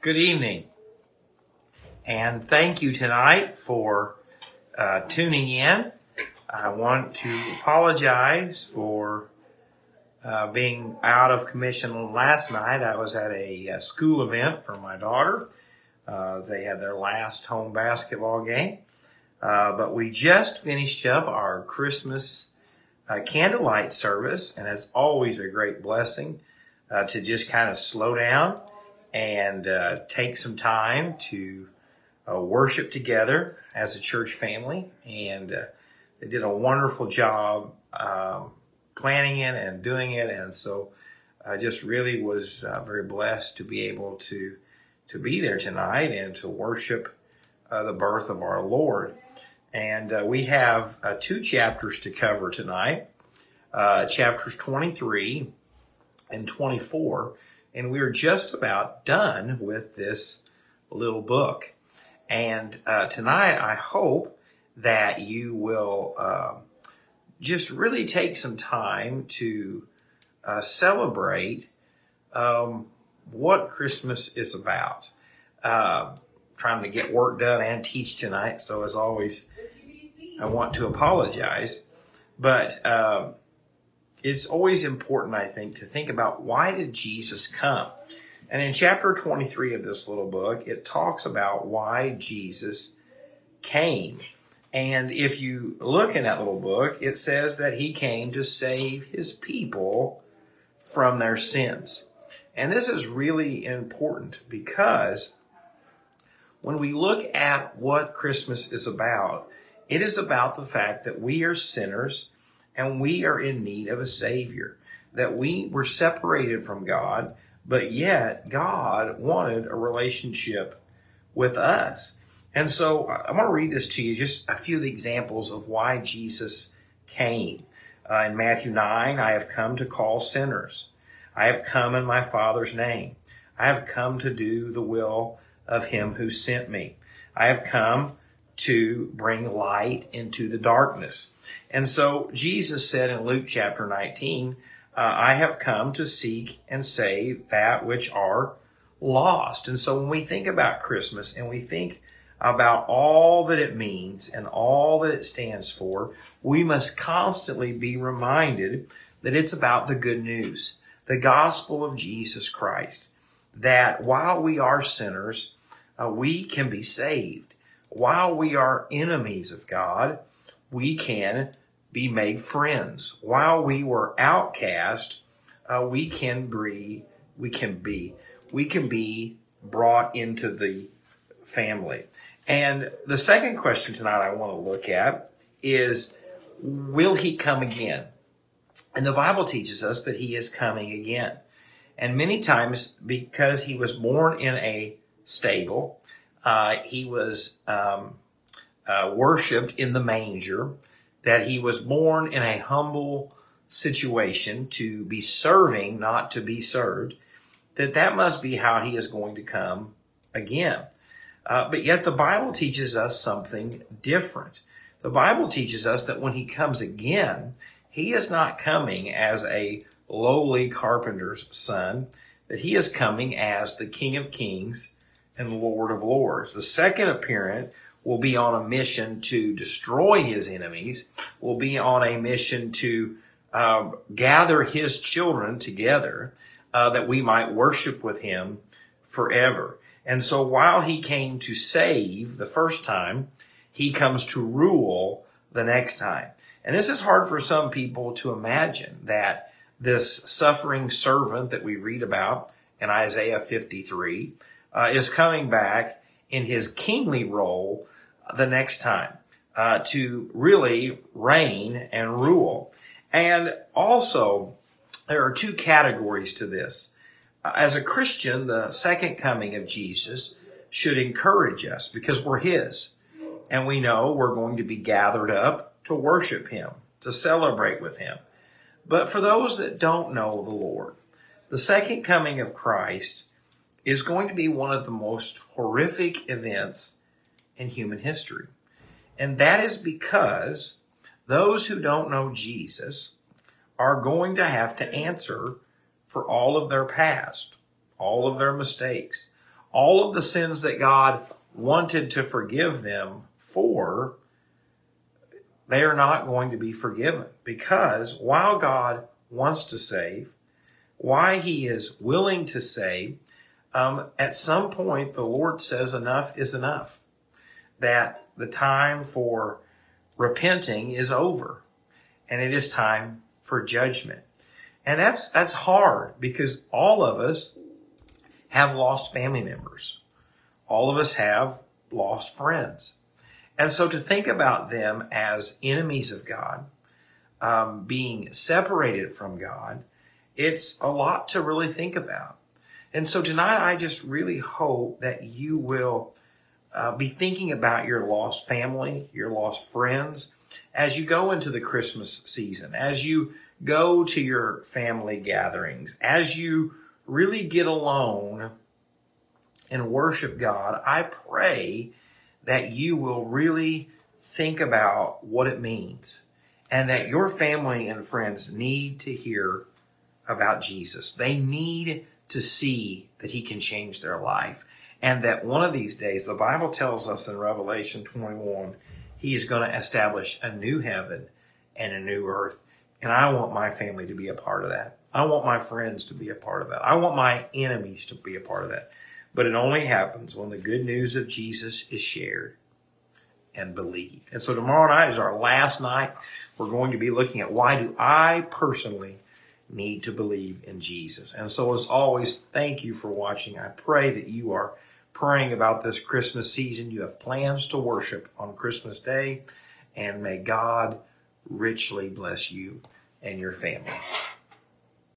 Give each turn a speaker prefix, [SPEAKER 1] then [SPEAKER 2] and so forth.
[SPEAKER 1] Good evening. And thank you tonight for uh, tuning in. I want to apologize for uh, being out of commission last night. I was at a, a school event for my daughter. Uh, they had their last home basketball game. Uh, but we just finished up our Christmas uh, candlelight service, and it's always a great blessing uh, to just kind of slow down and uh, take some time to uh, worship together as a church family. And uh, they did a wonderful job um, planning it and doing it. And so I just really was uh, very blessed to be able to to be there tonight and to worship uh, the birth of our Lord. And uh, we have two chapters to cover tonight, chapters 23 and 24 and we are just about done with this little book. And uh, tonight, I hope that you will uh, just really take some time to uh, celebrate um, what Christmas is about. Uh, trying to get work done and teach tonight, so as always, I want to apologize. But um, it's always important, I think, to think about why did Jesus come? And in chapter 23 of this little book, it talks about why Jesus came. And if you look in that little book, it says that he came to save his people from their sins. And this is really important because when we look at what Christmas is about, it is about the fact that we are sinners and we are in need of a Savior. That we were separated from God, but yet God wanted a relationship with us. And so I want to read this to you, just a few of the examples of why Jesus came. Uh, in Matthew 9, I have come to call sinners. I have come in my Father's name. I have come to do the will of him who sent me. I have come to bring light into the darkness. And so Jesus said in Luke chapter 19, uh, I have come to seek and save that which are lost. And so when we think about Christmas and we think about all that it means and all that it stands for, we must constantly be reminded that it's about the good news, the gospel of Jesus Christ, that while we are sinners, uh, we can be saved. While we are enemies of God, we can be made friends. While we were outcast, uh, we can be, we can be, we can be brought into the family. And the second question tonight I want to look at is, will he come again? And the Bible teaches us that he is coming again. And many times, because he was born in a stable, uh, he was um, uh, worshipped in the manger that he was born in a humble situation to be serving, not to be served, that that must be how he is going to come again. Uh, but yet the Bible teaches us something different. The Bible teaches us that when he comes again, he is not coming as a lowly carpenter's son, that he is coming as the King of Kings and Lord of Lords. The second appearance will be on a mission to destroy his enemies, will be on a mission to uh, gather his children together uh, that we might worship with him forever. And so while he came to save the first time, he comes to rule the next time. And this is hard for some people to imagine that this suffering servant that we read about in Isaiah 53 uh, is coming back in his kingly role the next time uh, to really reign and rule. And also, there are two categories to this. Uh, as a Christian, the second coming of Jesus should encourage us because we're His. And we know we're going to be gathered up to worship Him, to celebrate with Him. But for those that don't know the Lord, the second coming of Christ is going to be one of the most horrific events in human history. And that is because those who don't know Jesus are going to have to answer for all of their past, all of their mistakes, all of the sins that God wanted to forgive them for, they are not going to be forgiven because while God wants to save, why he is willing to save, um, at some point the Lord says enough is enough. That the time for repenting is over and it is time for judgment. And that's, that's hard because all of us have lost family members. All of us have lost friends. And so to think about them as enemies of God, um, being separated from God, it's a lot to really think about. And so tonight, I just really hope that you will uh, be thinking about your lost family, your lost friends, as you go into the Christmas season, as you go to your family gatherings, as you really get alone and worship God, I pray that you will really think about what it means and that your family and friends need to hear about Jesus. They need to see that he can change their life and that one of these days, the Bible tells us in Revelation 21, he is going to establish a new heaven and a new earth. And I want my family to be a part of that. I want my friends to be a part of that. I want my enemies to be a part of that. But it only happens when the good news of Jesus is shared and believed. And so tomorrow night is our last night. We're going to be looking at why do I personally need to believe in Jesus. And so as always, thank you for watching. I pray that you are praying about this Christmas season. You have plans to worship on Christmas Day, and may God richly bless you and your family.